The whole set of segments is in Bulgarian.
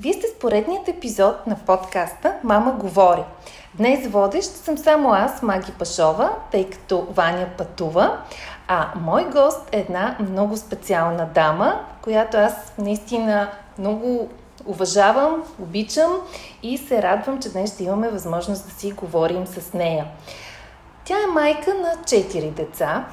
Вие сте с поредният епизод на подкаста Мама говори. Днес водещ съм само аз, Маги Пашова, тъй като Ваня пътува, а мой гост е една много специална дама, която аз наистина много уважавам, обичам и се радвам, че днес ще имаме възможност да си говорим с нея. Тя е майка на 4 деца.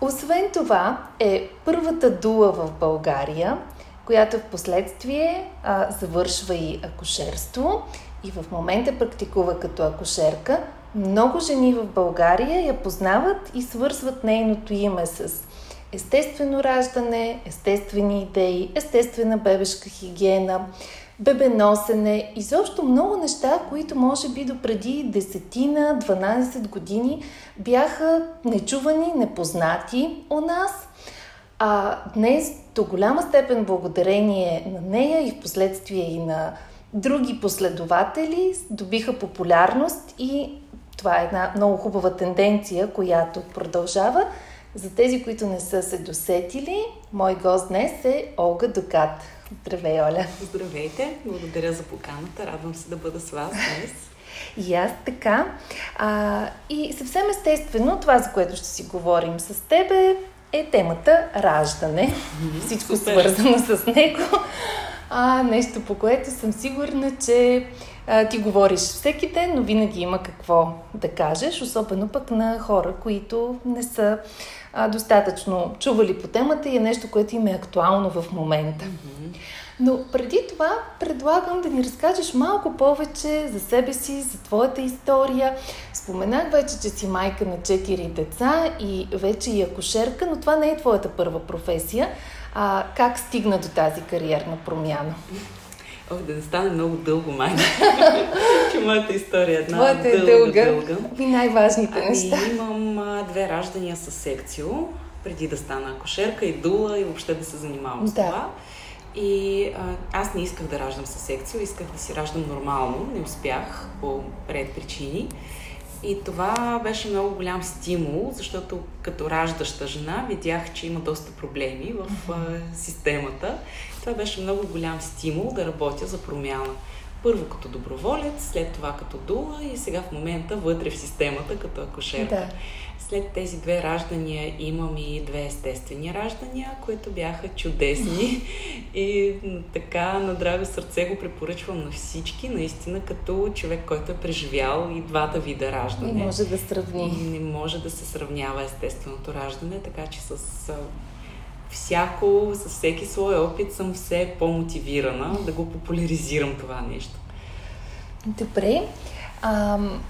Освен това е първата дула в България, която в последствие а, завършва и акушерство и в момента практикува като акушерка. Много жени в България я познават и свързват нейното име с естествено раждане, естествени идеи, естествена бебешка хигиена, бебеносене, изобщо много неща, които може би до преди десетина, 12 години бяха нечувани, непознати у нас. А днес до голяма степен благодарение на нея и в последствие и на други последователи добиха популярност и това е една много хубава тенденция, която продължава. За тези, които не са се досетили, мой гост днес е Олга Докат. Здравей, Оля! Здравейте! Благодаря за поканата. Радвам се да бъда с вас днес. И аз така. А, и съвсем естествено, това, за което ще си говорим с тебе, е темата раждане. Всичко супер. свързано с него. А, нещо по което съм сигурна, че а, ти говориш всеки ден, но винаги има какво да кажеш, особено пък на хора, които не са а, достатъчно чували по темата и е нещо, което им е актуално в момента. Mm-hmm. Но преди това предлагам да ни разкажеш малко повече за себе си, за твоята история. Споменах вече, че си майка на 4 деца и вече и акушерка, но това не е твоята първа професия. А, как стигна до тази кариерна промяна? Ох, да не стане много дълго, май. че моята история е една Твоята е дълга. дълга. И най-важните ами, неща. Имам а, две раждания с секцио, преди да стана акушерка и дула и въобще да се занимавам с да. това. И а, аз не исках да раждам със секцио, исках да си раждам нормално, не успях по ред причини. И това беше много голям стимул, защото като раждаща жена видях, че има доста проблеми в а, системата. Това беше много голям стимул да работя за промяна. Първо като доброволец, след това като дула и сега в момента вътре в системата като акушерка. Да. След тези две раждания имам и две естествени раждания, които бяха чудесни и така на драго сърце го препоръчвам на всички, наистина като човек, който е преживял и двата вида раждане. Не може да сравни. Не може да се сравнява естественото раждане, така че с всяко, с всеки свой опит съм все по-мотивирана да го популяризирам това нещо. Добре. Ам,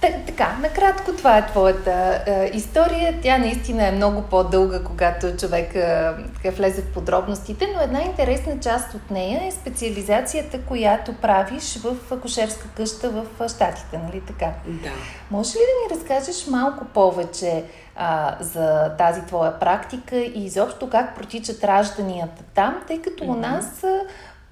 така, накратко това е твоята е, история. Тя наистина е много по-дълга, когато човек е, така влезе в подробностите, но една интересна част от нея е специализацията, която правиш в акушерска къща в Штатите, нали така? Да. Може ли да ни разкажеш малко повече а, за тази твоя практика и изобщо как протичат ражданията там, тъй като mm-hmm. у нас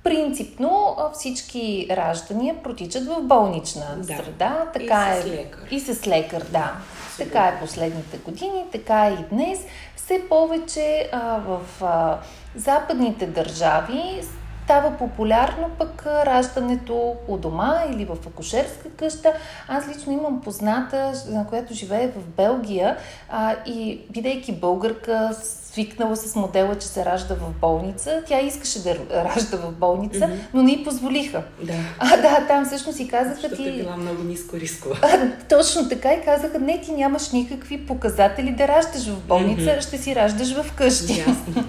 Принципно всички раждания протичат в болнична да. среда. Така и с е. лекар. И с лекар, да. Сигурно. Така е последните години, така е и днес. Все повече а, в а, западните държави става популярно пък раждането у дома или в акушерска къща. Аз лично имам позната, на която живее в Белгия а, и бидейки българка, свикнала с модела, че се ражда в болница. Тя искаше да ражда в болница, mm-hmm. но не й позволиха. Да. А, да, там всъщност си казаха Защото ти... е била много ниско рискова. А, точно така и казаха, не, ти нямаш никакви показатели да раждаш в болница, mm-hmm. ще си раждаш в къщи. Ясно, да.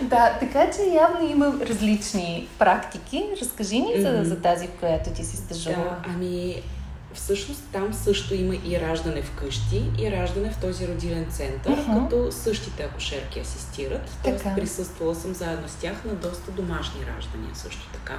да, така че явно има различни практики. Разкажи ни mm-hmm. за, за тази, в която ти си стъжувала. Да, ами Всъщност там също има и раждане вкъщи, и раждане в този родилен център, uh-huh. като същите акушерки асистират. Тоест присъствала съм заедно с тях на доста домашни раждания също така.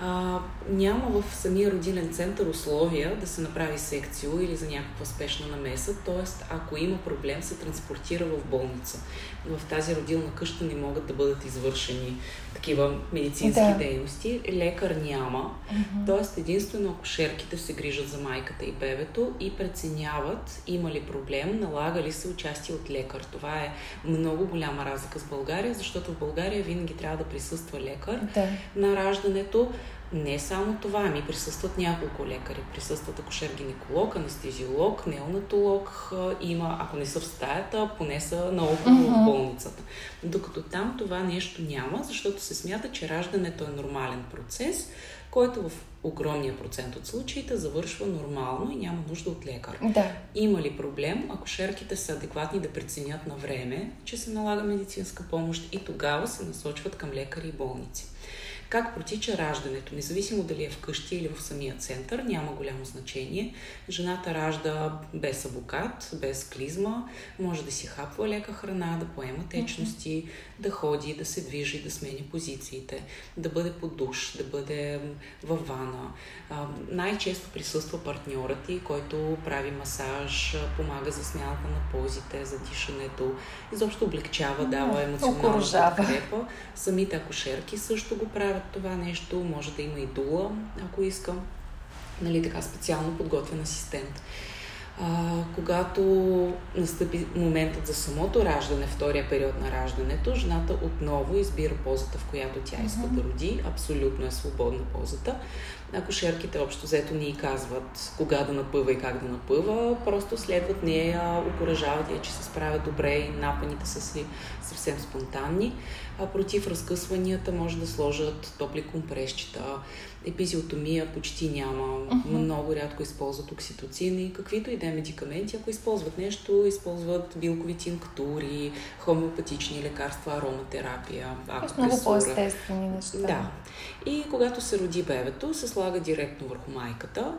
а, няма в самия родилен център условия да се направи секцио или за някаква спешна намеса, т.е. ако има проблем, се транспортира в болница. В тази родилна къща не могат да бъдат извършени такива медицински да. дейности. Лекар няма, mm-hmm. т.е. единствено акушерките се грижат за майката и бебето и преценяват има ли проблем, налага ли се участие от лекар. Това е много голяма разлика с България, защото в България винаги трябва да присъства лекар да. на раждането. Не само това, ами присъстват няколко лекари. Присъстват акушер-гинеколог, анестезиолог, неонатолог. Има, ако не са в стаята, поне са наоколо mm-hmm. в болницата. Докато там това нещо няма, защото се смята, че раждането е нормален процес, който в огромния процент от случаите завършва нормално и няма нужда от лекар. Да. Има ли проблем, ако шерките са адекватни да преценят на време, че се налага медицинска помощ и тогава се насочват към лекари и болници. Как протича раждането, независимо дали е вкъщи или в самия център, няма голямо значение. Жената ражда без абокат, без клизма, може да си хапва лека храна, да поема течности, да ходи, да се движи, да смени позициите, да бъде под душ, да бъде във вана. Най-често присъства партньорът ти, който прави масаж, помага за смяната на позите, за дишането, изобщо облегчава, дава емоционална подкрепа. Самите акушерки също го правят това нещо, може да има и дула, ако искам, нали, така специално подготвен асистент. А, когато настъпи моментът за самото раждане, втория период на раждането, жената отново избира позата, в която тя иска да роди. Абсолютно е свободна позата. Акушерките общо взето ни казват кога да напъва и как да напъва, просто следват нея, окоръжават я, че се справя добре и напаните са си съвсем спонтанни. А против разкъсванията може да сложат топли компресчета, епизиотомия почти няма, uh-huh. много рядко използват окситоцин и каквито и да е медикаменти. Ако използват нещо, използват билкови тинктури, хомеопатични лекарства, ароматерапия, акупресура. Много по-естествени неща. Да. И когато се роди бебето, се слага директно върху майката.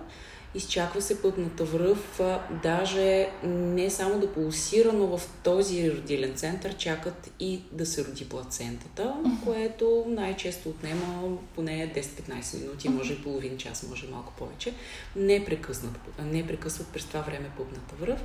Изчаква се пътната връв, даже не само да пулсира, но в този родилен център чакат и да се роди плацентата, което най-често отнема поне 10-15 минути, може и половин час, може малко повече. Не, прекъснат, не прекъсват през това време пътната връв.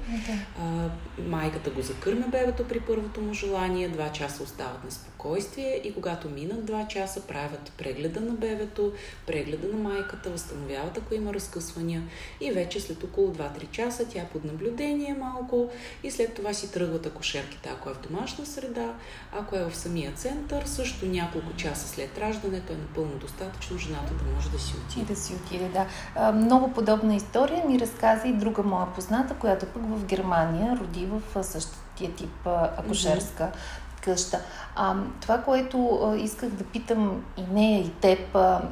А, майката го закърме бебето при първото му желание, два часа остават на спокойствие и когато минат два часа правят прегледа на бебето, прегледа на майката, възстановяват ако има разкъсвания и вече след около 2-3 часа тя е под наблюдение малко и след това си тръгват акушерките, ако е в домашна среда, ако е в самия център, също няколко часа след раждането е напълно достатъчно жената да може да си отиде. Да си отиде, да. А, много подобна история ми разказа и друга моя позната, която пък в Германия роди в същия тип акушерска mm-hmm. Къща. А, това, което а, исках да питам и нея, и теб, а,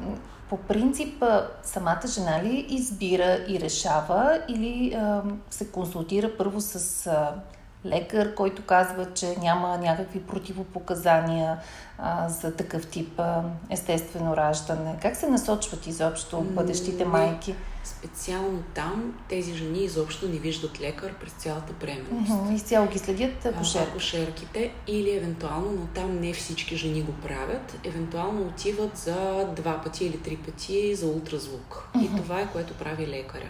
по принцип, самата жена ли избира и решава или а, се консултира първо с а, лекар, който казва, че няма някакви противопоказания а, за такъв тип а, естествено раждане? Как се насочват изобщо бъдещите майки? Специално там тези жени изобщо не виждат лекар през цялата бременност. Uh-huh. Изцяло ги следят акушерките. Или евентуално, но там не всички жени го правят, евентуално отиват за два пъти или три пъти за ултразвук. И това е което прави лекаря.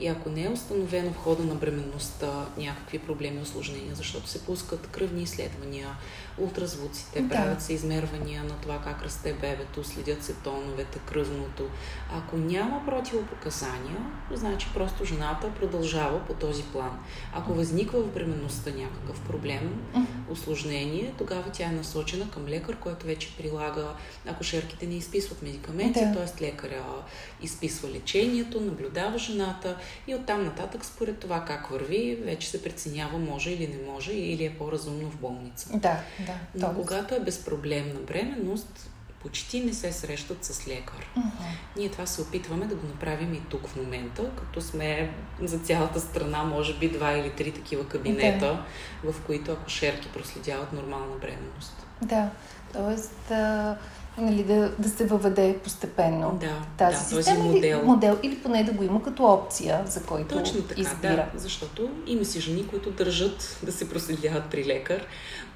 И ако не е установено в хода на бременността някакви проблеми, осложнения, защото се пускат кръвни изследвания, ултразвуците, да. правят се измервания на това как расте бебето, следят се тоновете, кръвното. Ако няма противопоказания, значи просто жената продължава по този план. Ако възниква в бременността някакъв проблем, осложнение, тогава тя е насочена към лекар, който вече прилага, ако шерките не изписват медикаменти, да. т.е. лекаря изписва лечението, наблюдава жената и оттам нататък, според това как върви, вече се преценява може или не може, или е по-разумно в болница. Да. Да, Но когато е безпроблемна бременност, почти не се срещат с лекар. Uh-huh. Ние това се опитваме да го направим и тук в момента, като сме за цялата страна, може би два или три такива кабинета, okay. в които акушерки проследяват нормална бременност. Да, т.е. нали, да, да се въведе постепенно да, тази да, система този модел. Или, модел или поне да го има като опция, за който Точно така, избира. Да, защото има си жени, които държат да се проследяват при лекар,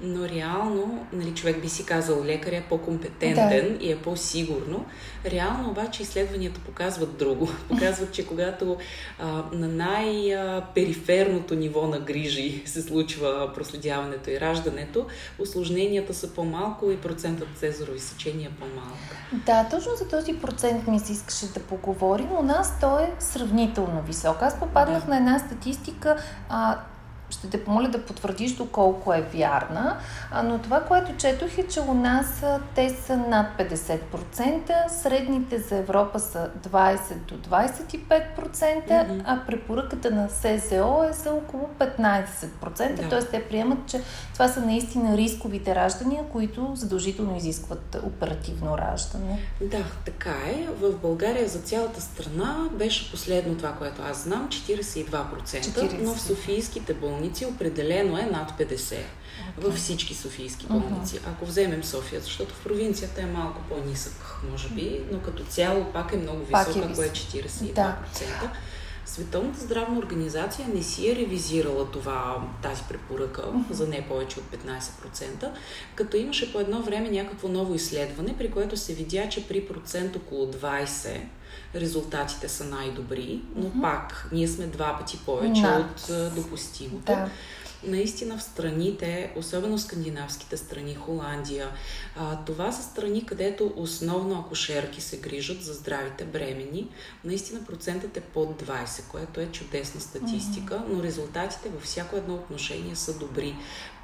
но реално нали, човек би си казал, лекар е по-компетентен да. и е по-сигурно. Реално обаче изследванията показват друго. Показват, че когато а, на най-периферното ниво на грижи се случва проследяването и раждането, осложненията са по-малко и процентът цезарови сечения е по-малко. Да, точно за този процент ми се искаше да поговорим. У нас той е сравнително висок. Аз попаднах да. на една статистика, а, ще те помоля да потвърдиш доколко е вярна, но това, което четох е, че у нас те са над 50%, средните за Европа са 20 до 25%, mm-hmm. а препоръката на СЗО е за около 15%, да. т.е. те приемат, че това са наистина рисковите раждания, които задължително изискват оперативно раждане. Да, така е. В България за цялата страна беше последно това, което аз знам, 42%, 40. но в Софийските болници болници определено е над 50 okay. във всички софийски болници. Uh-huh. Ако вземем София, защото в провинцията е малко по-нисък, може би, но като цяло пак е много висок, е ако е 42%. Да. Световната здравна организация не си е ревизирала това, тази препоръка uh-huh. за не повече от 15%, като имаше по едно време някакво ново изследване, при което се видя, че при процент около 20 резултатите са най-добри, но mm-hmm. пак ние сме два пъти повече Над. от допустимото. Да. Наистина в страните, особено скандинавските страни, Холандия, а, това са страни, където основно акушерки се грижат за здравите бремени. Наистина процентът е под 20, което е чудесна статистика, mm-hmm. но резултатите във всяко едно отношение са добри.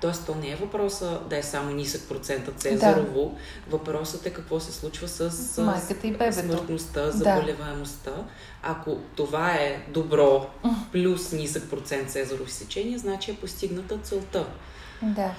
Тоест, то не е въпроса да е само нисък процент Цезарово. Да. Въпросът е какво се случва с Майката и бебето. смъртността, заболеваемостта. Да. Ако това е добро, плюс нисък процент Цезарови сечения, значи е постигната целта. Да.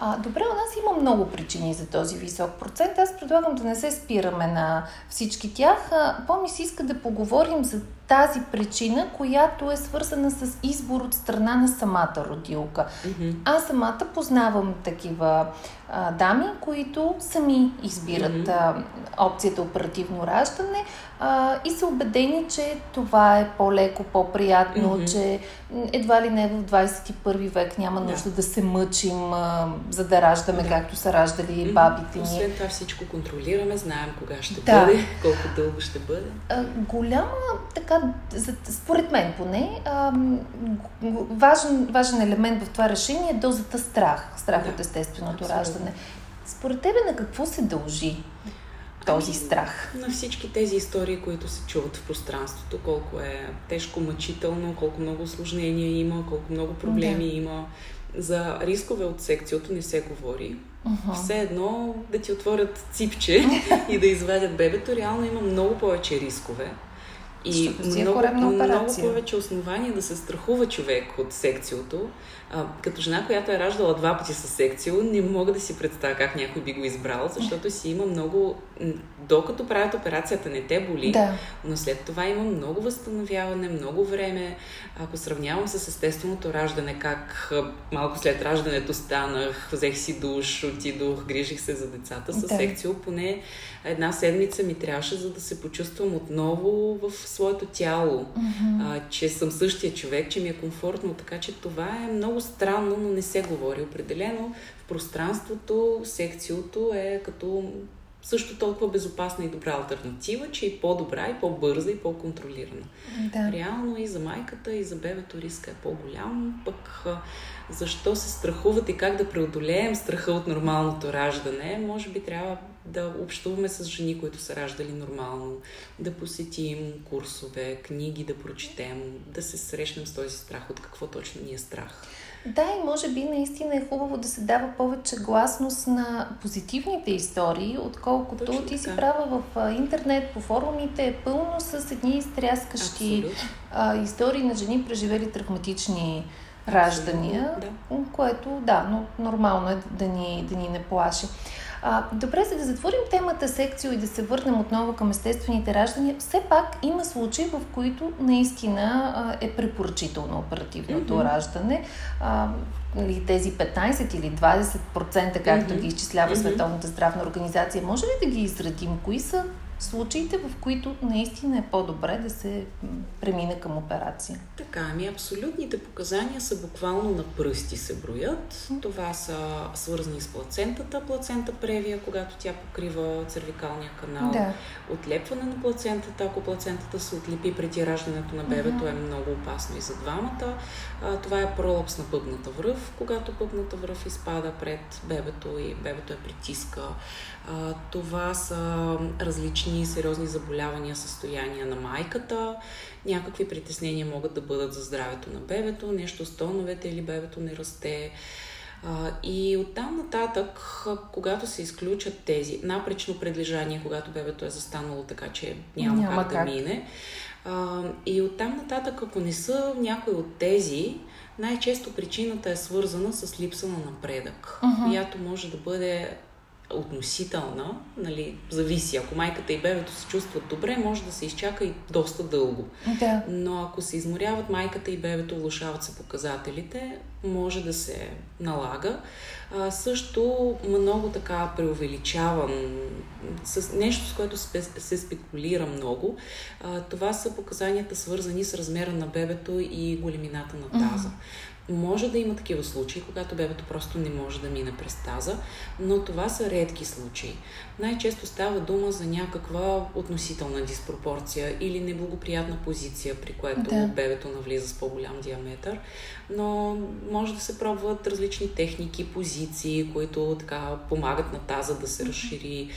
А, добре, у нас има много причини за този висок процент. Аз предлагам да не се спираме на всички тях. По-ми се иска да поговорим за тази причина, която е свързана с избор от страна на самата родилка. Mm-hmm. Аз самата познавам такива а, дами, които сами избират mm-hmm. а, опцията оперативно раждане а, и са убедени, че това е по-леко, по-приятно, mm-hmm. че едва ли не в 21 век няма нужда да, да се мъчим, а, за да раждаме, да. както са раждали mm-hmm. бабите ни. Освен това всичко контролираме, знаем кога ще да. бъде, колко дълго ще бъде. А, голяма така според мен поне, важен, важен елемент в това решение е дозата страх. Страх да, от естественото абсолютно. раждане. Според тебе на какво се дължи този ами, страх? На всички тези истории, които се чуват в пространството, колко е тежко, мъчително, колко много осложнения има, колко много проблеми да. има. За рискове от секцията не се говори. Uh-huh. Все едно да ти отворят ципче и да извадят бебето, реално има много повече рискове. И много, много повече основания да се страхува човек от секциото. А, като жена, която е раждала два пъти с секцио, не мога да си представя как някой би го избрал, защото си има много... Докато правят операцията не те боли, да. но след това има много възстановяване, много време. Ако сравнявам с естественото раждане, как малко след раждането станах, взех си душ, отидох, грижих се за децата с да. секцио, поне една седмица ми трябваше, за да се почувствам отново в своето тяло, mm-hmm. а, че съм същия човек, че ми е комфортно. Така че това е много странно, но не се говори. Определено в пространството секциото е като също толкова безопасна и добра альтернатива, че и по-добра, и по-бърза, и по-контролирана. Да. Реално и за майката, и за бебето риска е по-голям, пък защо се страхуват и как да преодолеем страха от нормалното раждане, може би трябва да общуваме с жени, които са раждали нормално, да посетим курсове, книги да прочетем, да се срещнем с този страх, от какво точно ни е страх. Да, и може би наистина е хубаво да се дава повече гласност на позитивните истории, отколкото Точно ти си права в интернет, по форумите е пълно с едни изтряскащи а, истории на жени, преживели травматични раждания, да. което да, но нормално е да ни, да ни не плаши. А, добре, за да затворим темата секцио и да се върнем отново към естествените раждания, все пак има случаи, в които наистина е препоръчително оперативното mm-hmm. раждане. А, нали, тези 15 или 20%, както mm-hmm. ги изчислява mm-hmm. Световната здравна организация, може ли да ги изредим? Кои са случаите, в които наистина е по-добре да се премине към операция? Така, ами абсолютните показания са буквално на пръсти се броят. Това са свързани с плацентата, плацента превия, когато тя покрива цервикалния канал. Да. Отлепване на плацентата, ако плацентата се отлепи преди раждането на бебето, е много опасно и за двамата. Това е пролапс на пъпната връв, когато пъпната връв изпада пред бебето и бебето е притиска. Това са различни сериозни заболявания, състояния на майката. Някакви притеснения могат да бъдат за здравето на бебето, нещо с тоновете или бебето не расте. И оттам нататък, когато се изключат тези напречно предлежание, когато бебето е застанало така, че няма, няма как, как да мине, и оттам нататък, ако не са някои от тези, най-често причината е свързана с липса на напредък, uh-huh. която може да бъде относителна, нали, зависи. Ако майката и бебето се чувстват добре, може да се изчака и доста дълго. Да. Но ако се изморяват майката и бебето, влушават се показателите, може да се налага. А, също много така преувеличаван, с нещо, с което се спекулира много. А, това са показанията свързани с размера на бебето и големината на таза. Mm-hmm. Може да има такива случаи, когато бебето просто не може да мине през таза, но това са редки случаи. Най-често става дума за някаква относителна диспропорция или неблагоприятна позиция, при което да. бебето навлиза с по-голям диаметър, но може да се пробват различни техники, позиции, които така помагат на таза да се разшири,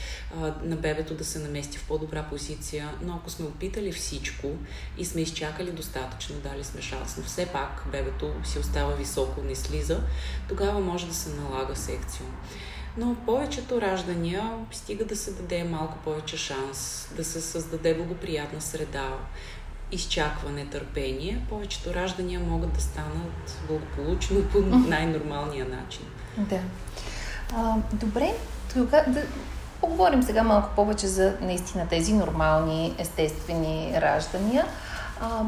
на бебето да се намести в по-добра позиция, но ако сме опитали всичко и сме изчакали достатъчно, дали сме шанс, но все пак бебето си остава високо, не слиза, тогава може да се налага секцио. Но повечето раждания стига да се даде малко повече шанс, да се създаде благоприятна среда, изчакване, търпение. Повечето раждания могат да станат благополучно по най-нормалния начин. Да. А, добре, тога да поговорим сега малко повече за наистина тези нормални, естествени раждания. А,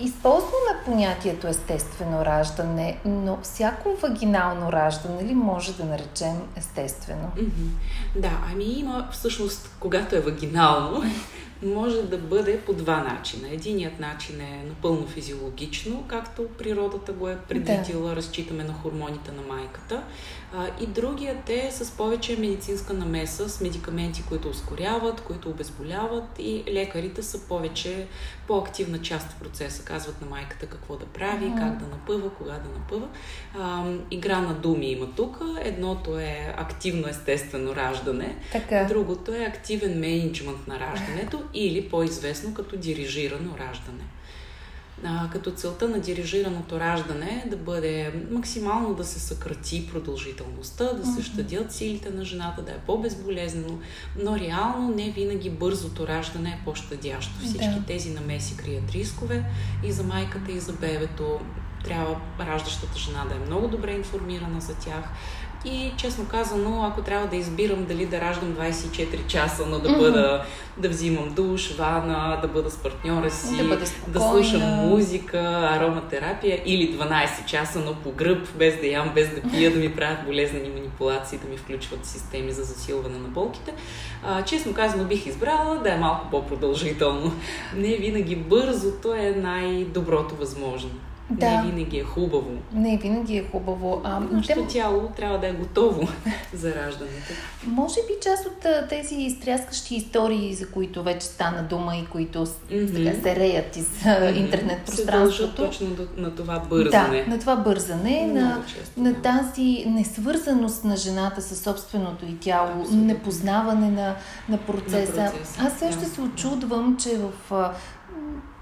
Използваме понятието естествено раждане, но всяко вагинално раждане ли може да наречем естествено? Mm-hmm. Да, ами има всъщност, когато е вагинално, може да бъде по два начина. Единият начин е напълно физиологично, както природата го е предвидила, да. разчитаме на хормоните на майката. А, и другият е с повече медицинска намеса, с медикаменти, които ускоряват, които обезболяват и лекарите са повече по-активна част в процеса. Казват на майката какво да прави, mm-hmm. как да напъва, кога да напъва. А, игра на думи има тук. Едното е активно естествено раждане, така. другото е активен менеджмент на раждането или по-известно като дирижирано раждане а, като целта на дирижираното раждане е да бъде максимално да се съкрати продължителността, да се щадят силите на жената, да е по-безболезнено, но реално не винаги бързото раждане е по-щадящо. Всички да. тези намеси крият рискове и за майката, и за бебето. Трябва раждащата жена да е много добре информирана за тях и честно казано, ако трябва да избирам дали да раждам 24 часа, но да бъда, mm-hmm. да взимам душ, вана, да бъда с партньора си, да, да слушам музика, ароматерапия или 12 часа, но по гръб, без да ям, без да пия, да ми правят болезнени манипулации, да ми включват системи за засилване на болките. А, честно казано, бих избрала да е малко по-продължително. Не винаги бързото е най-доброто възможно. Да. Не винаги е хубаво. Не винаги е хубаво. А, Нашето те... тяло трябва да е готово за раждането. Може би част от тези изтряскащи истории, за които вече стана дума и които mm-hmm. така, се реят из mm-hmm. интернет пространството. Се точно на това бързане. Да, на това бързане, на, често, на да. тази несвързаност на жената със собственото и тяло, Абсолютно. непознаване на, на процеса. На процеса. Аз също да. се очудвам, че в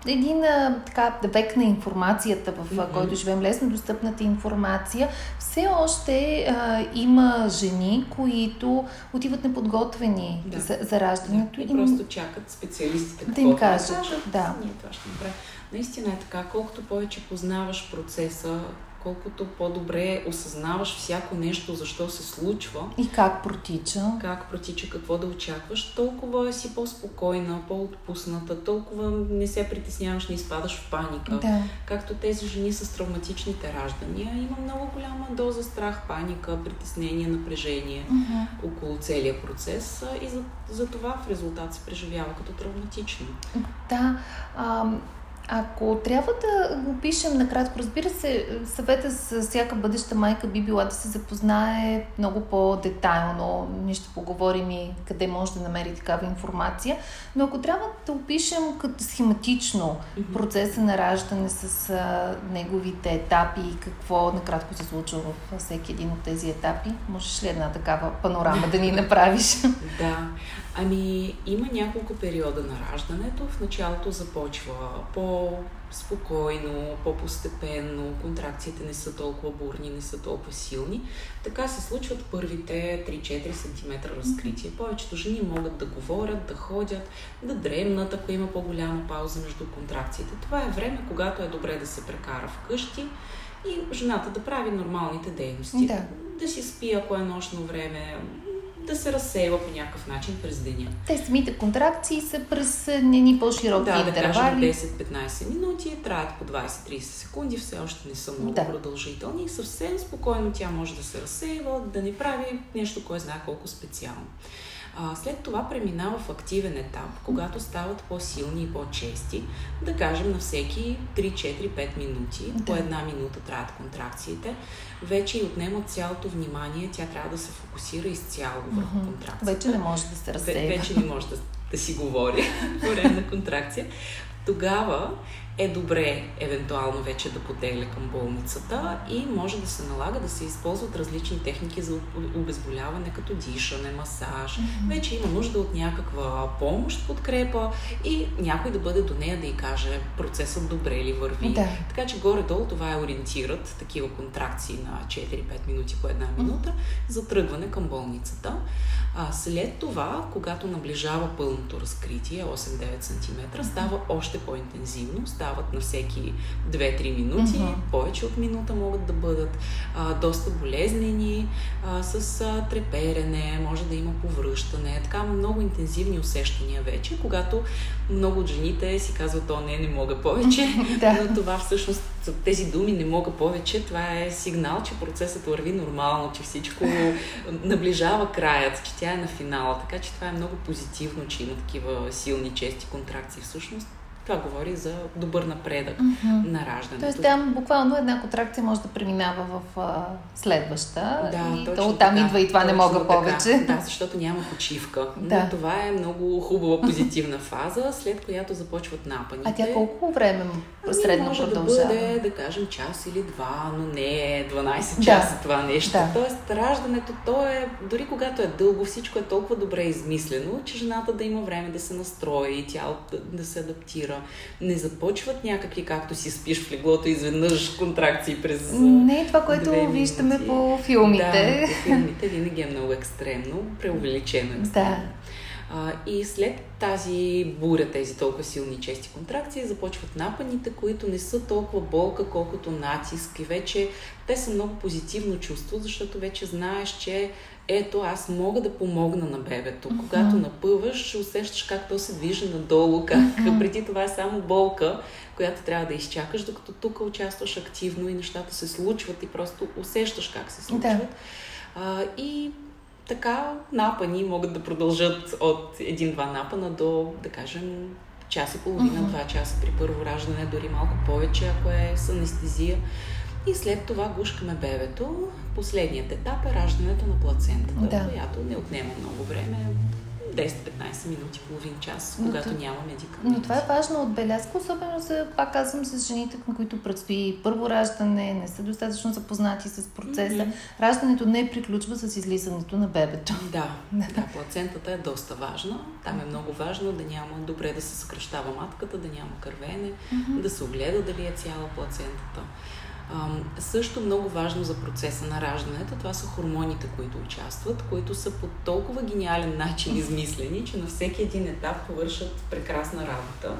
един така век на информацията, в mm-hmm. който живеем, лесно достъпната информация, все още а, има жени, които отиват неподготвени да. за, за раждането. Да. И, и просто чакат специалистите да им кажат. Да. Ние това ще направим. Наистина е така. Колкото повече познаваш процеса, колкото по-добре осъзнаваш всяко нещо, защо се случва. И как протича. Как протича, какво да очакваш, толкова си по-спокойна, по-отпусната, толкова не се притесняваш, не изпадаш в паника. Да. Както тези жени с травматичните раждания, има много голяма доза страх, паника, притеснение, напрежение uh-huh. около целия процес и за, за това в резултат се преживява като травматично. Да. А, ако трябва да го пишем накратко, разбира се, съвета с всяка бъдеща майка би била да се запознае много по-детайлно. Ние ще поговорим и къде може да намери такава информация. Но ако трябва да опишем като схематично процеса на раждане с а, неговите етапи и какво накратко се случва във всеки един от тези етапи, можеш ли една такава панорама да ни направиш? Да. Ами, има няколко периода на раждането. В началото започва по-спокойно, по-постепенно, контракциите не са толкова бурни, не са толкова силни. Така се случват първите 3-4 см разкритие. Повечето жени могат да говорят, да ходят, да дремнат, ако има по-голяма пауза между контракциите. Това е време, когато е добре да се прекара вкъщи и жената да прави нормалните дейности. Да. Да си спи, ако е нощно време, да се разсейва по някакъв начин през деня. Те самите контракции са през ни по-широки да, интервали. Да, 10-15 минути, траят по 20-30 секунди, все още не са много да. продължителни и съвсем спокойно тя може да се разсейва, да не прави нещо, кой знае колко специално. А, след това преминава в активен етап, когато стават по-силни и по-чести. Да кажем на всеки 3-4-5 минути, да. по една минута траят контракциите. Вече и отнемат цялото внимание, тя трябва да се фокусира изцяло върху контракцията. Вече не може да се разсейва. Вече не може да, да си говори по време на контракция. Тогава е добре евентуално вече да потегля към болницата и може да се налага да се използват различни техники за обезболяване, като дишане, масаж. Mm-hmm. Вече има нужда от някаква помощ, подкрепа и някой да бъде до нея да й каже процесът добре ли върви. Да. Така че горе-долу това е ориентират такива контракции на 4-5 минути по една минута mm-hmm. за тръгване към болницата. А след това, когато наближава пълното разкритие, 8-9 см, става още по-интензивно, стават на всеки 2-3 минути, uh-huh. повече от минута могат да бъдат а, доста болезнени, а, с а, треперене, може да има повръщане, така много интензивни усещания вече, когато много от жените си казват, о, не, не мога повече, но това всъщност, тези думи не мога повече, това е сигнал, че процесът върви нормално, че всичко наближава краят, че тя е на финала, така че това е много позитивно, че има такива силни, чести контракции. Всъщност това говори за добър напредък mm-hmm. на раждането. Тоест там буквално една контракция може да преминава в а, следваща да, и то оттам така, идва и това не мога така. повече. Да, защото няма почивка. Да. Но това е много хубава позитивна фаза, след която започват напаните. А тя колко време ами, средно може продължава? да бъде, да кажем, час или два, но не е 12 часа да. това нещо. Да. Тоест раждането, то е, дори когато е дълго, всичко е толкова добре измислено, че жената да има време да се настрои, тялото да, да се адаптира не започват някакви, както си спиш в леглото, изведнъж контракции през. Не, това, което виждаме по филмите. Да, по филмите винаги е много екстремно, преувеличено екстремно. Да. А, и след тази буря, тези толкова силни чести контракции, започват напаните, които не са толкова болка, колкото натиск. И вече те са много позитивно чувство, защото вече знаеш, че ето аз мога да помогна на бебето. Uh-huh. Когато напъваш, усещаш как то се движи надолу, как uh-huh. преди това е само болка, която трябва да изчакаш, докато тук участваш активно и нещата се случват и просто усещаш как се случват. Да. А, и така напани могат да продължат от един-два напана до, да кажем, час и половина, два uh-huh. часа при първо раждане, дори малко повече, ако е с анестезия. И след това гушкаме бебето. Последният етап е раждането на плацентата, да. която не отнема много време. 10-15 минути, половин час, когато но, няма медикаменти. Но това е важно отбелязка, особено за, пак казвам, с жените, на които предстои първо раждане, не са достатъчно запознати с процеса. Mm-hmm. Раждането не приключва с излизането на бебето. Да, да, плацентата е доста важна. Там е много важно да няма добре да се съкръщава матката, да няма кървене, mm-hmm. да се огледа дали е цяла плацентата. Също много важно за процеса на раждането, това са хормоните, които участват, които са по толкова гениален начин измислени, че на всеки един етап вършат прекрасна работа.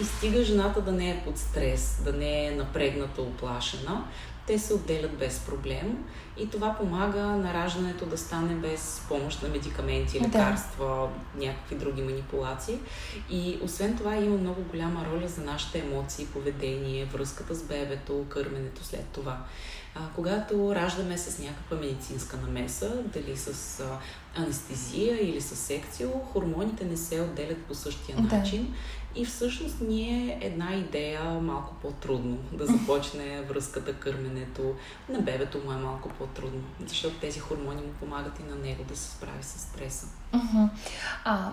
и стига жената да не е под стрес, да не е напрегната, оплашена, те се отделят без проблем и това помага на раждането да стане без помощ на медикаменти, лекарства, да. някакви други манипулации. И освен това има много голяма роля за нашите емоции, поведение, връзката с бебето, кърменето след това. А, когато раждаме с някаква медицинска намеса, дали с а, анестезия или с секцио, хормоните не се отделят по същия начин. Да. И всъщност ние една идея малко по-трудно да започне връзката, кърменето. На бебето му е малко по-трудно, защото тези хормони му помагат и на него да се справи с стреса. Uh-huh. А,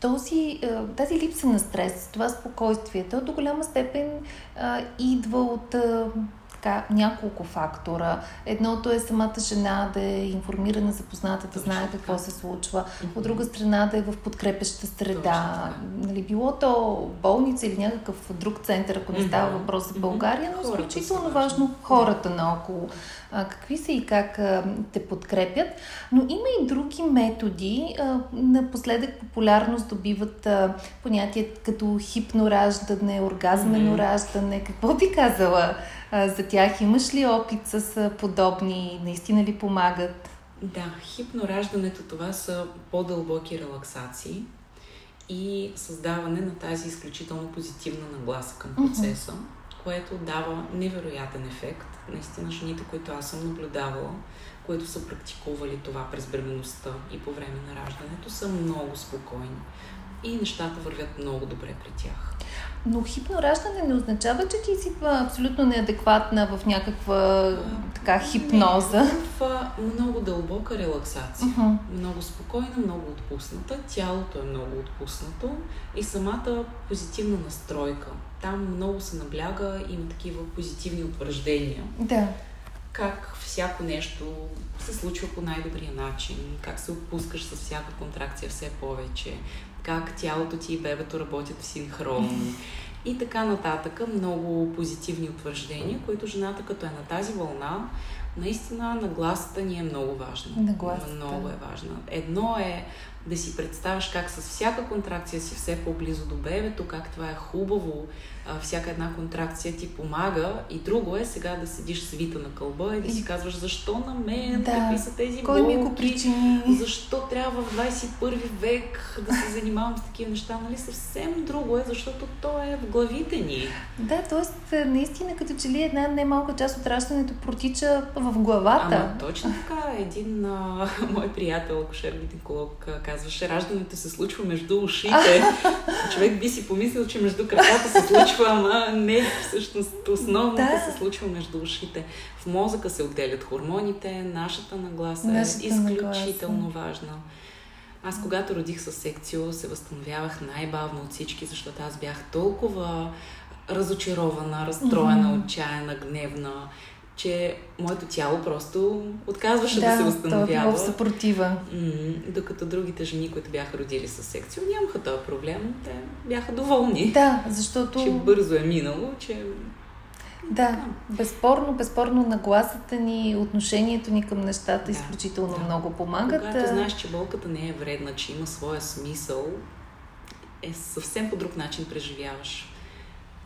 този, тази липса на стрес, това спокойствие, то до голяма степен а, идва от а, така, няколко фактора. Едното е самата жена да е информирана, запозната, да знае какво се случва. От друга страна да е в подкрепеща среда. Нали, било то болница или някакъв друг център, ако не става въпрос за България, но изключително важно хората наоколо. А, какви са и как а, те подкрепят. Но има и други методи. А, напоследък популярност добиват а, понятия като хипнораждане, оргазмено раждане. Какво би казала за тях? Имаш ли опит с подобни? Наистина ли помагат? Да, хипнораждането това са по-дълбоки релаксации и създаване на тази изключително позитивна нагласа към процеса, uh-huh. което дава невероятен ефект. Наистина, жените, които аз съм наблюдавала, които са практикували това през бременността и по време на раждането, са много спокойни. И нещата вървят много добре при тях. Но хипнораждане не означава, че ти си абсолютно неадекватна в някаква така хипноза. Не, в много дълбока релаксация. Uh-huh. Много спокойна, много отпусната. Тялото е много отпуснато и самата позитивна настройка. Там много се набляга, има такива позитивни утвърждения. Да. Как всяко нещо се случва по най-добрия начин, как се отпускаш с всяка контракция все повече, как тялото ти и бебето работят в синхрон и така нататък. Много позитивни утвърждения, които жената като е на тази вълна, наистина нагласата ни е много важна. Нагласата. Много е важна. Едно е да си представяш как с всяка контракция си все по-близо до бебето, как това е хубаво, а, всяка една контракция ти помага. И друго е сега да седиш свита на кълба и да си казваш защо на мен, да. какви са тези Кой болки, ми го причини? защо трябва в 21 век да се занимавам с такива неща. Нали? Съвсем друго е, защото то е в главите ни. Да, т.е. наистина като че ли една немалка част от раждането протича в главата. Ама точно така. Един а, мой приятел, акушер гинеколог, казваше, раждането се случва между ушите. Човек би си помислил, че между краката се случва, ама не, всъщност основното да. се случва между ушите. В мозъка се отделят хормоните, нашата нагласа е нашата е изключително нагласа. важна. Аз когато родих със секцио, се възстановявах най-бавно от всички, защото аз бях толкова разочарована, разстроена, mm-hmm. отчаяна, гневна че моето тяло просто отказваше да, да се възстановява. Да, в съпротива. докато другите жени, които бяха родили с секцио, нямаха този проблем. Те бяха доволни. Да, защото... Че бързо е минало, че... Да, безспорно, безспорно нагласата ни, отношението ни към нещата да, изключително да. много помагат. Когато знаеш, че болката не е вредна, че има своя смисъл, е съвсем по друг начин преживяваш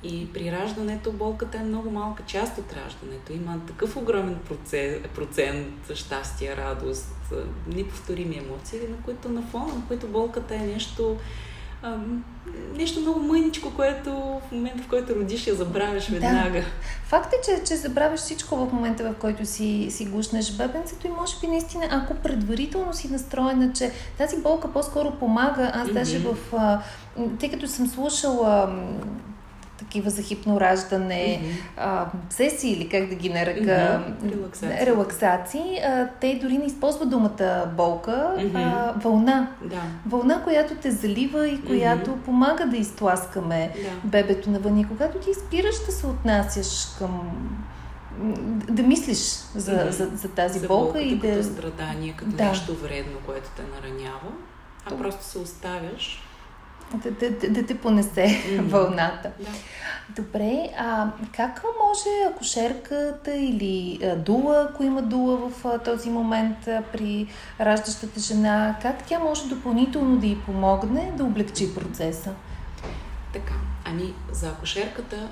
и при раждането болката е много малка част от раждането. Има такъв огромен процент, процент щастие, радост, неповторими емоции, на които на фона, на които болката е нещо, нещо много мъничко, което в момента, в който родиш, я забравяш веднага. Да. Факт е, че, че забравяш всичко в момента, в който си, си гушнеш бебенцето и може би наистина, ако предварително си настроена, че тази болка по-скоро помага, аз mm-hmm. даже в... тъй като съм слушала такива за хипнораждане, mm-hmm. сесии или как да ги нарека, mm-hmm. релаксации. релаксации а, те дори не използват думата болка, mm-hmm. а вълна. Да. Вълна, която те залива и която mm-hmm. помага да изтласкаме да. бебето навън. И когато ти спираш да се отнасяш към да мислиш за, mm-hmm. за, за тази за болка и да... Като страдание, като да. нещо вредно, което те наранява, а просто се оставяш да, да, да, да те понесе mm-hmm. вълната. Да. Добре, а как може акушерката или а, дула, ако има дула в а, този момент а, при раждащата жена, как тя може допълнително да й помогне да облегчи процеса? Така, ами за акушерката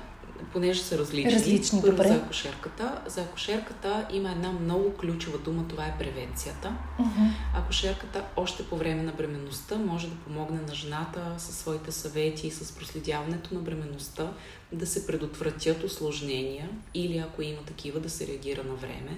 понеже са различни. Различни, Първо добре. за акушерката. За акушерката има една много ключова дума, това е превенцията. Мгм. Акушерката още по време на бременността може да помогне на жената със своите съвети и с проследяването на бременността да се предотвратят осложнения или ако има такива да се реагира на време.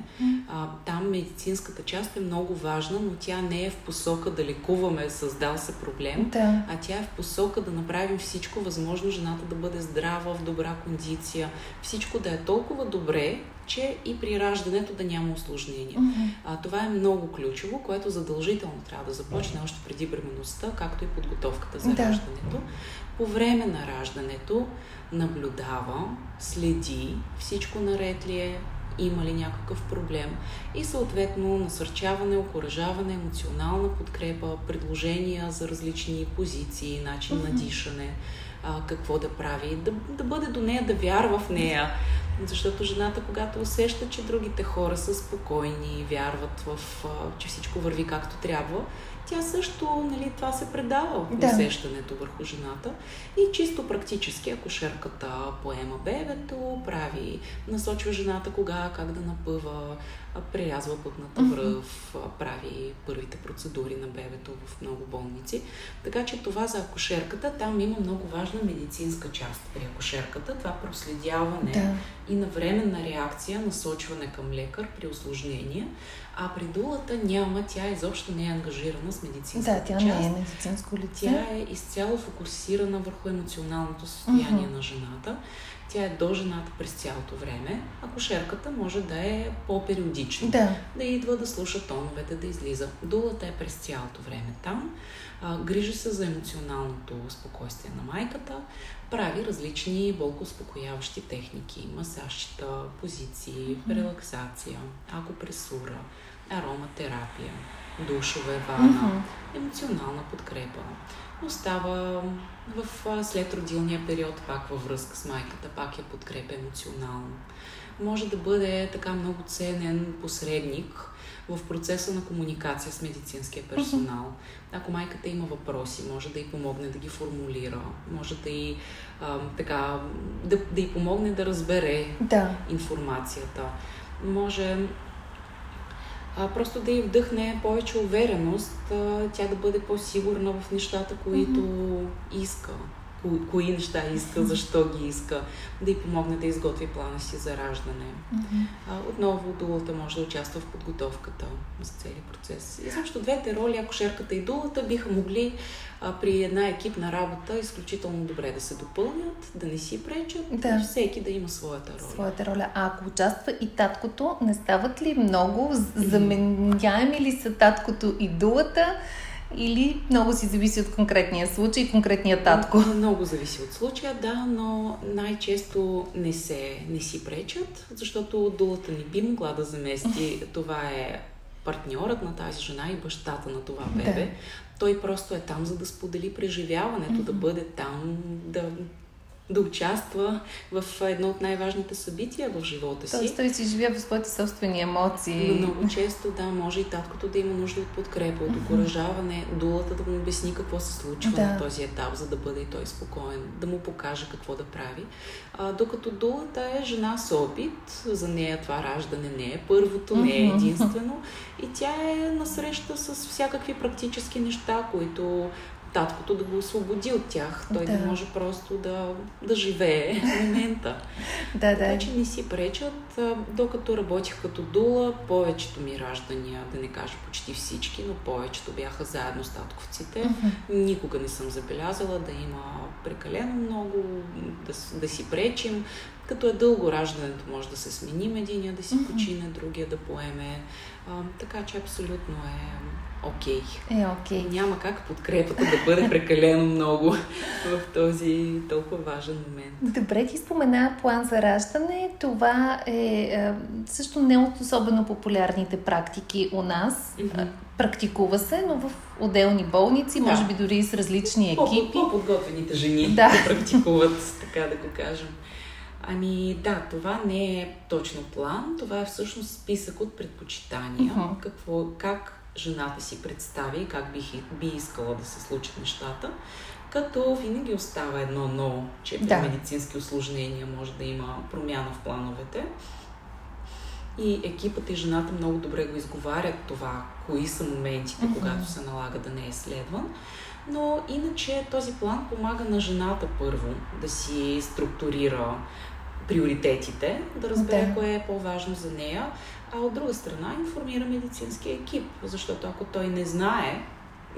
А, там медицинската част е много важна, но тя не е в посока да лекуваме създал се проблем, Да. а тя е в посока да направим всичко възможно жената да бъде здрава, в добра кондиция, всичко да е толкова добре, че и при раждането да няма осложнения. Мгм. А, това е много ключово, което задължително трябва да започне още преди бременността, както и подготовката за Да. раждането. По време на раждането наблюдава, следи всичко наред ли е, има ли някакъв проблем и съответно насърчаване, окоръжаване, емоционална подкрепа, предложения за различни позиции, начин на дишане, а, какво да прави, да, да бъде до нея, да вярва в нея. Защото жената, когато усеща, че другите хора са спокойни, вярват в, а, че всичко върви както трябва, тя също, нали, това се предава Да. усещането върху жената. И чисто практически акушерката поема бебето, прави, насочва жената кога, как да напъва, прерязва пътната връв, прави първите процедури на бебето в много болници. Така че това за акушерката, там има много важна медицинска част при акушерката. Това проследяване Да. и навременна реакция, насочване към лекар при осложнения. А при дулата няма, тя изобщо не е ангажирана с медицинската Да, тя част. не е медицинско лице. Тя е изцяло фокусирана върху емоционалното състояние Мгм. на жената. Тя е до жената през цялото време. Акушерката може да е по-периодично. Да. Да идва да слуша тоновете, да излиза. Дулата е през цялото време там. А, грижи се за емоционалното спокойствие на майката. Прави различни болкоуспокояващи техники. Масажчета, позиции, релаксация, акупресура, ароматерапия, душове, вана Мгм. емоционална подкрепа. Остава в а, след родилния период пак във връзка с майката, пак я подкрепя емоционално. Може да бъде така много ценен посредник в процеса на комуникация с медицинския персонал. Ако майката има въпроси, може да й помогне да ги формулира, може да й, а, така, да, да й помогне да разбере Да. информацията. Може а, просто да й вдъхне повече увереност, а, тя да бъде по-сигурна в нещата, които иска. Кои, кои неща иска, защо ги иска, да й помогне да изготви плана си за раждане. А, отново дулата може да участва в подготовката за целият процес. И също двете роли, акушерката и дулата, биха могли а, при една екипна работа изключително добре да се допълнят, да не си пречат Да. и всеки да има своята роля. Своята роля. А ако участва и таткото, не стават ли много? Заменяеми ли са таткото и дулата? Или много си зависи от конкретния случай и конкретния татко? Много зависи от случая, да, но най-често не, се, не си пречат, защото дулата не би могла да замести. Това е партньорът на тази жена и бащата на това бебе. Да. Той просто е там, за да сподели преживяването, да бъде там, да, да участва в едно от най-важните събития в живота си. Тоест той си живее в своите собствени емоции. Но много често, да, може и таткото да има нужда от подкрепа, от окоръжаване, дулата да му обясни какво се случва Да. на този етап, за да бъде той спокоен, да му покаже какво да прави. А, докато дулата е жена с опит, за нея това раждане не е първото, не е единствено и тя е насреща с всякакви практически неща, които таткото да го освободи от тях. Той да, Да. може просто да, да живее в момента. Да, Така да. че не си пречат. Докато работих като дула, повечето ми раждания, да не кажа почти всички, но повечето бяха заедно с татковците. Никога не съм забелязала да има прекалено много, да, да си пречим. Като е дълго раждането, може да се сменим единия, да си почине, другия да поеме. А, така че абсолютно е окей. Е, окей. Няма как подкрепата да бъде прекалено много в този толкова важен момент. Добре ти спомена план за раждане. Това е, е също не от особено популярните практики у нас. Е, Практикува се, но в отделни болници, Да. може би дори и с различни екипи. По- По-подготвените жени Да. да. практикуват, така да го кажем. Ами да, това не е точно план, това е всъщност списък от предпочитания. Мгм. Какво, как жената си представи как би, би искала да се случат нещата. Като винаги остава едно но, че при Да. медицински осложнения може да има промяна в плановете. И екипът и жената много добре го изговарят това, кои са моментите, Мгм. когато се налага да не е следван. Но иначе този план помага на жената първо да си структурира приоритетите, да разбере Да. кое е по-важно за нея, а от друга страна информира медицинския екип, защото ако той не знае,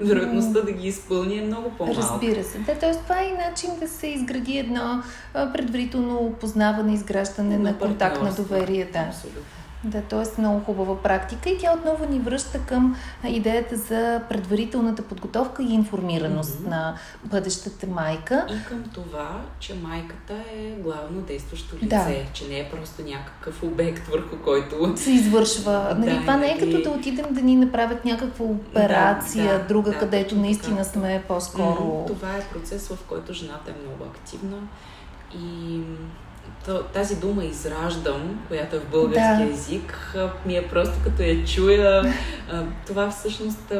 вероятността да ги изпълни е много по-малка. Разбира се. Да, т.е. това е и начин да се изгради едно предварително опознаване, изграждане на, контакт на доверие. Да. Абсолютно. Да, т.е. много хубава практика и тя отново ни връща към идеята за предварителната подготовка и информираност Мгм. на бъдещата майка. И към това, че майката е главно действащо лице, Да. че не е просто някакъв обект, върху който се извършва. Нали, Да, това не е нали- като да отидем да ни направят някаква операция, Да, друга, да, където точно наистина така. сме по-скоро. М, Това е процес, в който жената е много активна и тази дума израждам, която е в български Да. език, а, ми е просто като я чуя. Това всъщност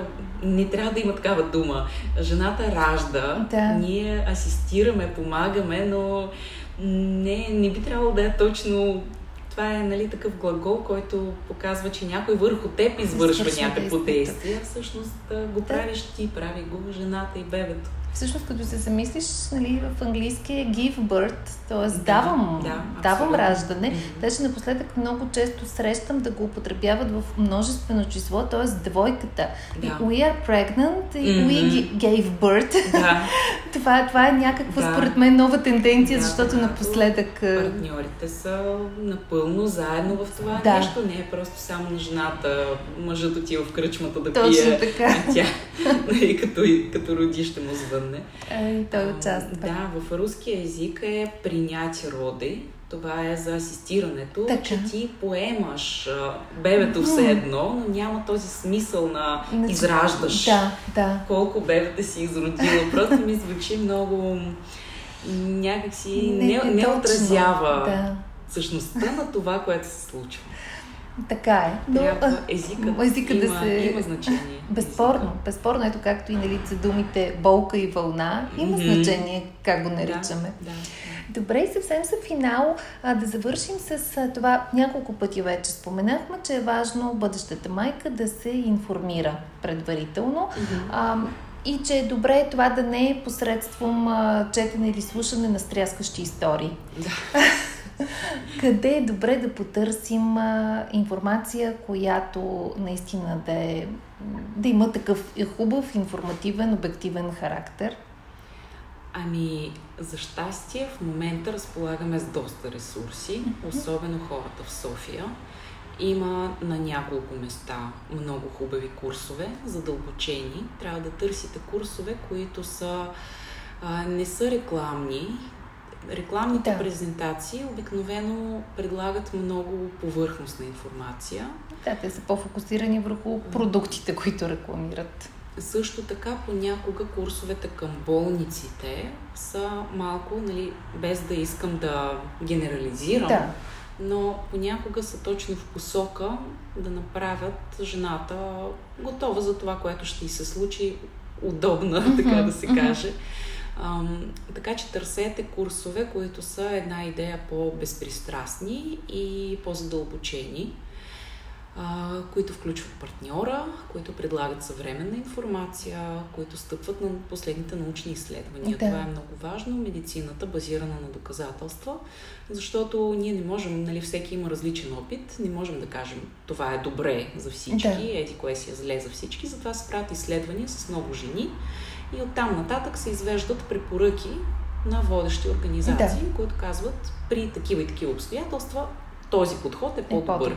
не трябва да има такава дума. Жената ражда, Да. ние асистираме, помагаме, но не, не би трябвало да е точно това е нали, такъв глагол, който показва, че някой върху теб извършва Извършва някакво действие. Всъщност го правиш ти, прави го жената и бебето. Всъщност, като се замислиш, нали, в английски е give birth, т.е. Да, давам, да, давам раждане. Мгм. Даже напоследък много често срещам да го употребяват в множествено число, т.е. двойката. И Да. We are pregnant и we Мгм. gi- gave birth. Да, това, това е някаква, Да. според мен, нова тенденция, Да, защото да. напоследък... партньорите са напълно заедно в това Да. нещо. Не е просто само на жената. Мъжът отива в кръчмата да Точно пие. така. А тя, нали, като, като роди, ще му звънне. Е, И той участва. Да, в руския език е приняти роди. Това е за асистирането, Така. че ти поемаш бебето все едно, но няма този смисъл на Значи, израждаш. Да, да. колко бебета си изродила. Просто ми звучи много някакси не, не, точно. отразява Да, същността на това, което се случва. Така е. Но, Трябва езикът, езика да се- има значение. Безспорно, Езика. безспорно. Ето както и нали, за думите болка и вълна, има Мгм. значение как го наричаме. Да, да. Добре, и съвсем за финал а, да завършим с а, това. Няколко пъти вече споменахме, че е важно бъдещата майка да се информира предварително. Мгм. А, и че е добре това да не е посредством а, четене или слушане на стряскащи истории. Да. Къде е добре да потърсим а, информация, която наистина да, е, да има такъв хубав, информативен, обективен характер? Ами, за щастие в момента разполагаме с доста ресурси, особено хората в София. Има на няколко места много хубави курсове, задълбочени. Трябва да търсите курсове, които са а, не са рекламни. Рекламните Да. презентации обикновено предлагат много повърхностна информация. Да, те са по-фокусирани върху продуктите, които рекламират. Също така понякога курсовете към болниците са малко, нали, без да искам да генерализирам, Да. но понякога са точно в посока да направят жената готова за това, което ще й се случи, удобна, така да се каже. Ам, така че търсете курсове, които са една идея по-безпристрастни и по-задълбочени, а, които включват партньора, които предлагат съвременна информация, които стъпват на последните научни изследвания. Да. Това е много важно. Медицината базирана на доказателства, защото ние не можем, нали, всеки има различен опит, не можем да кажем това е добре за всички, Да. еди кое си е зле за всички, затова се правят изследвания с много жени и оттам нататък се извеждат препоръки на водещи организации, Да. които казват при такива и такива обстоятелства този подход е Е по-добър.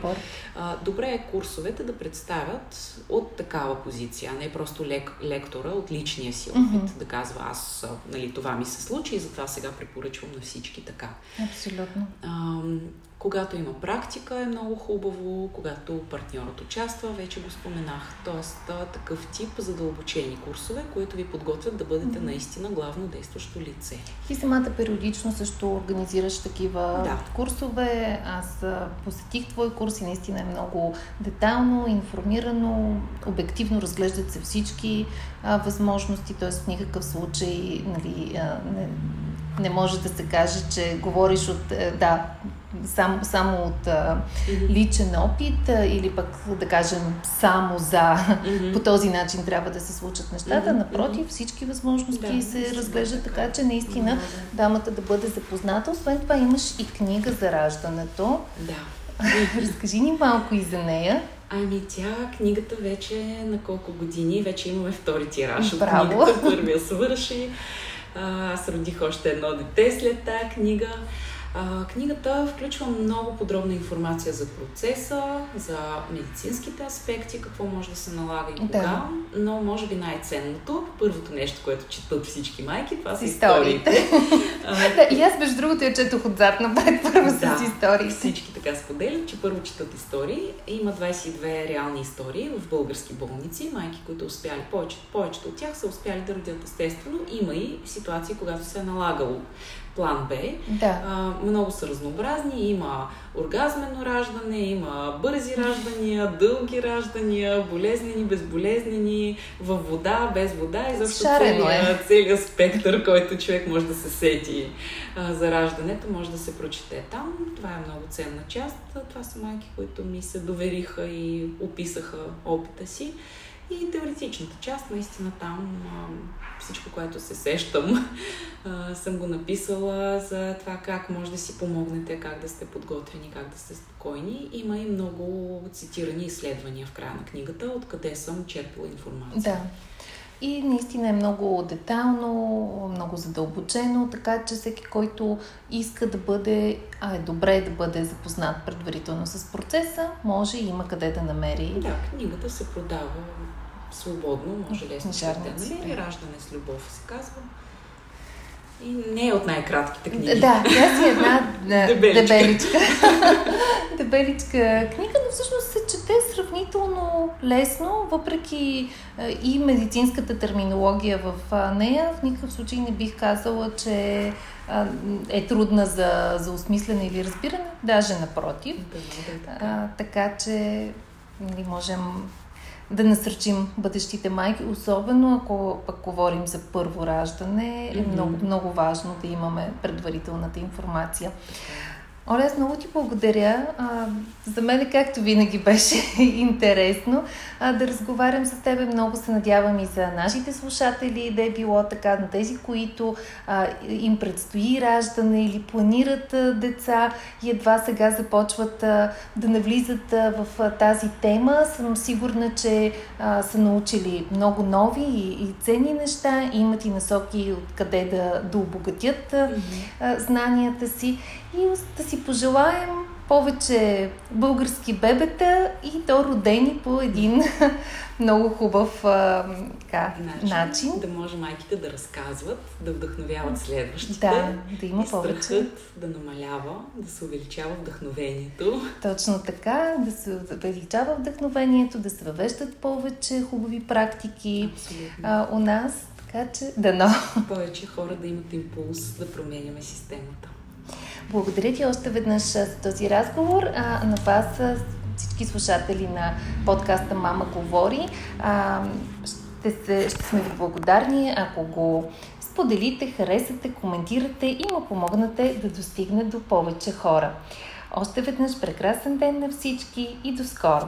А, добре е курсовете да представят от такава позиция, а не просто лек, лектора от личния си опит Мгм. да казва аз, а, нали, това ми се случи и затова сега препоръчвам на всички така. Абсолютно. Ам, Когато има практика е много хубаво, когато партньорът участва, вече го споменах. Тоест такъв тип задълбочени курсове, които ви подготвят да бъдете наистина главно действащо лице. Ти самата периодично също организираш такива да. курсове. Аз посетих твой курс и наистина е много детално, информирано, обективно разглеждат се всички а, възможности, т.е. в никакъв случай нали, а, не, не може да се каже, че говориш от, е, да, само, само от а, личен опит а, или пък да кажем само за mm-hmm. по този начин трябва да се случат нещата. Mm-hmm. Напротив, всички възможности да, се разглеждат така, че наистина дамата да бъде запозната. Освен това имаш и книга за раждането. Да. Разкажи ни малко и за нея. Ами тя, книгата вече е на колко години, вече имаме втори тираж от книгата, първия свърши. Аз родих още едно дете след тази книга. А, книгата включва много подробна информация за процеса, за медицинските аспекти, какво може да се налага и кога, да. но може би най-ценното, първото нещо, което четат всички майки, това са историите. да, и аз между другото я четох отзад напред първо да, с истории. Всички така споделят, че първо четат истории. Има 22 реални истории в български болници, майки, които успяли, повече, повечето от тях са успяли да родят естествено. Има и ситуации, когато се е налагало план Б. Да. А, много са разнообразни. Има оргазмено раждане, има бързи раждания, дълги раждания, болезнени, безболезнени, във вода, без вода. и защо целият, е. целият спектър, който човек може да се сети а, за раждането, може да се прочете там. Това е много ценна част. Това са майки, които ми се довериха и описаха опита си. И теоретичната част, наистина там всичко, което се сещам, съм го написала за това как може да си помогнете, как да сте подготвени, как да сте спокойни. Има и много цитирани изследвания в края на книгата, откъде съм черпила информация. Да. И наистина е много детално, много задълбочено, така че всеки, който иска да бъде, а е добре да бъде запознат предварително с процеса, може и има къде да намери. Да, книгата се продава свободно, може лесно четене. Или раждане с любов се казва. И не е от най-кратките книги. Да, тя си е една. Дебеличка. дебеличка книга, но всъщност се чете сравнително лесно, въпреки и медицинската терминология в нея. В никакъв случай не бих казала, че е трудна за, за осмислене или разбиране, даже напротив. А, така че нали, можем да насърчим бъдещите майки, особено ако пък говорим за първо раждане, е много, много важно да имаме предварителната информация. Оля, аз много ти благодаря. А, за мен, както винаги, беше интересно а, да разговарям с теб. Много се надявам и за нашите слушатели да е било така, на тези, които а, им предстои раждане или планират а, деца и едва сега започват а, да навлизат а, в а, тази тема. Съм сигурна, че а, са научили много нови и, и ценни неща, и имат и насоки откъде да, да обогатят а, а, знанията си и да си пожелаем повече български бебета и то родени по един много хубав а, така, начин, начин. Да може майките да разказват, да вдъхновяват следващите. Да, да има и повече. да намалява, да се увеличава вдъхновението. Точно така, да се увеличава вдъхновението, да се въвеждат повече хубави практики а, у нас. Така че, да, но. Повече хора да имат импулс да променяме системата. Благодаря ти още веднъж за този разговор. А, на вас, всички слушатели на подкаста Мама говори, а, ще, се, ще сме ви благодарни, ако го споделите, харесате, коментирате и му помогнате да достигне до повече хора. Още веднъж прекрасен ден на всички и до скоро!